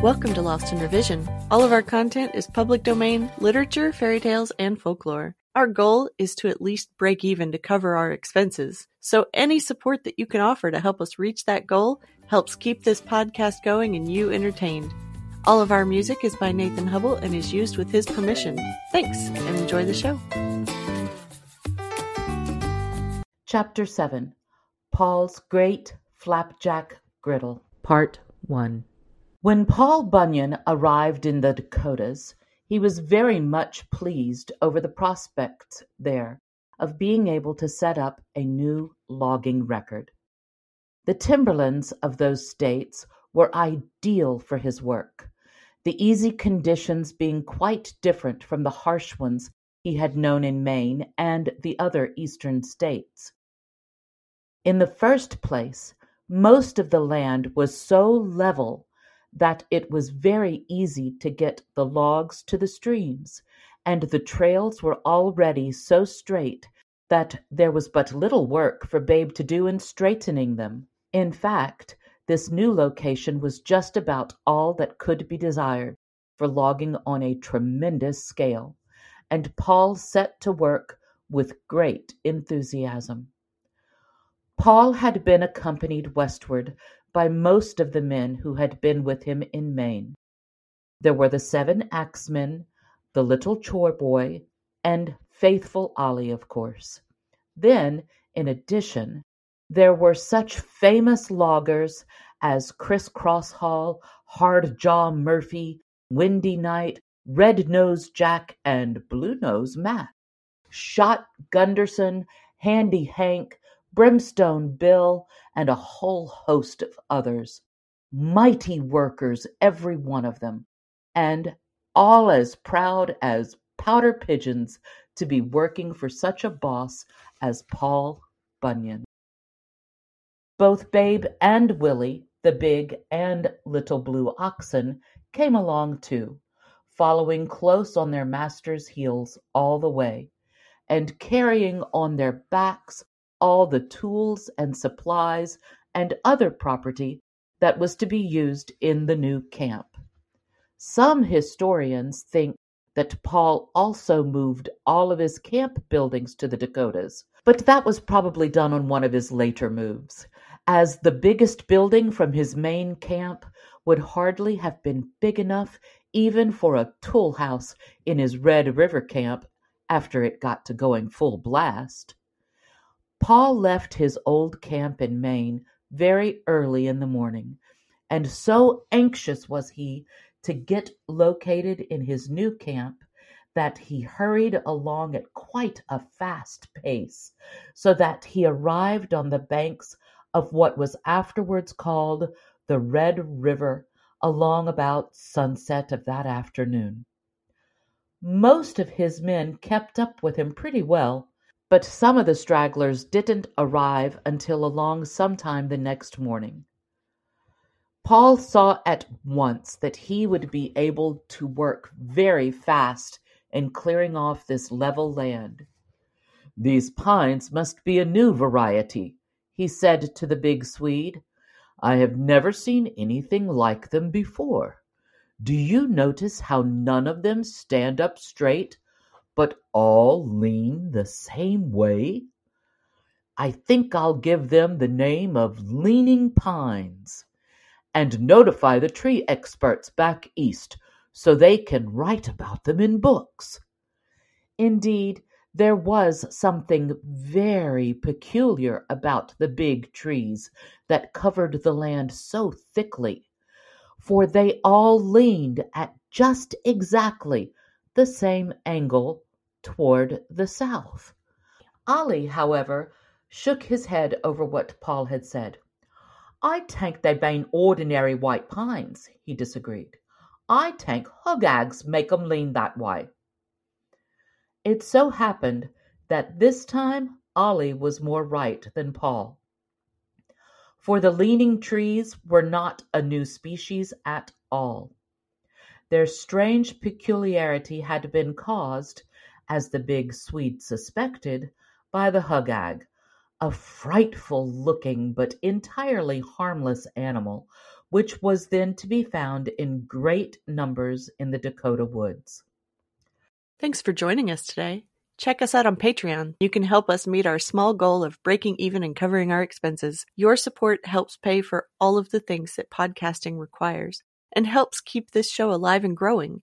Welcome to Lost in Revision. All of our content is public domain, literature, fairy tales, and folklore. Our goal is to at least break even to cover our expenses. So any support that you can offer to help us reach that goal helps keep this podcast going and you entertained. All of our music is by Nathan Hubble and is used with his permission. Thanks and enjoy the show. Chapter 7 Paul's Great Flapjack Griddle Part 1 When Paul Bunyan arrived in the Dakotas, he was very much pleased over the prospects there of being able to set up a new logging record. The timberlands of those states were ideal for his work, the easy conditions being quite different from the harsh ones he had known in Maine and the other eastern states. In the first place, most of the land was so level that it was very easy to get the logs to the streams, and the trails were already so straight that there was but little work for Babe to do in straightening them. In fact, this new location was just about all that could be desired for logging on a tremendous scale, and Paul set to work with great enthusiasm. Paul had been accompanied westward by most of the men who had been with him in Maine. There were the seven axemen, the little chore boy, and faithful Ollie, of course. Then, in addition, there were such famous loggers as Chris Crosshaul, Hard Jaw Murphy, Windy Night, Red Nose Jack, and Blue Nose Matt. Shot Gunderson, Handy Hank, Brimstone Bill, and a whole host of others. Mighty workers, every one of them, and all as proud as pouter pigeons to be working for such a boss as Paul Bunyan. Both Babe and Willie, the big and little blue oxen, came along too, following close on their master's heels all the way, and carrying on their backs all the tools and supplies and other property that was to be used in the new camp. Some historians think that Paul also moved all of his camp buildings to the Dakotas, but that was probably done on one of his later moves, as the biggest building from his main camp would hardly have been big enough even for a tool house in his Red River camp after it got to going full blast. Paul left his old camp in Maine very early in the morning, and so anxious was he to get located in his new camp that he hurried along at quite a fast pace, so that he arrived on the banks of what was afterwards called the Red River along about sunset of that afternoon. Most of his men kept up with him pretty well, but some of the stragglers didn't arrive until along sometime the next morning. Paul saw at once that he would be able to work very fast in clearing off this level land. These pines must be a new variety, he said to the big Swede. I have never seen anything like them before. Do you notice how none of them stand up straight, but all lean the same way? I think I'll give them the name of leaning pines and notify the tree experts back east so they can write about them in books. Indeed, there was something very peculiar about the big trees that covered the land so thickly, for they all leaned at just exactly the same angle toward the south. Ollie, however, shook his head over what Paul had said. I tank they bane ordinary white pines, he disagreed. I tank hugags make 'em lean that way. It so happened that this time Ollie was more right than Paul. For the leaning trees were not a new species at all. Their strange peculiarity had been caused as the big Swede suspected, by the hugag, a frightful looking but entirely harmless animal, which was then to be found in great numbers in the Dakota woods. Thanks for joining us today. Check us out on Patreon. You can help us meet our small goal of breaking even and covering our expenses. Your support helps pay for all of the things that podcasting requires and helps keep this show alive and growing.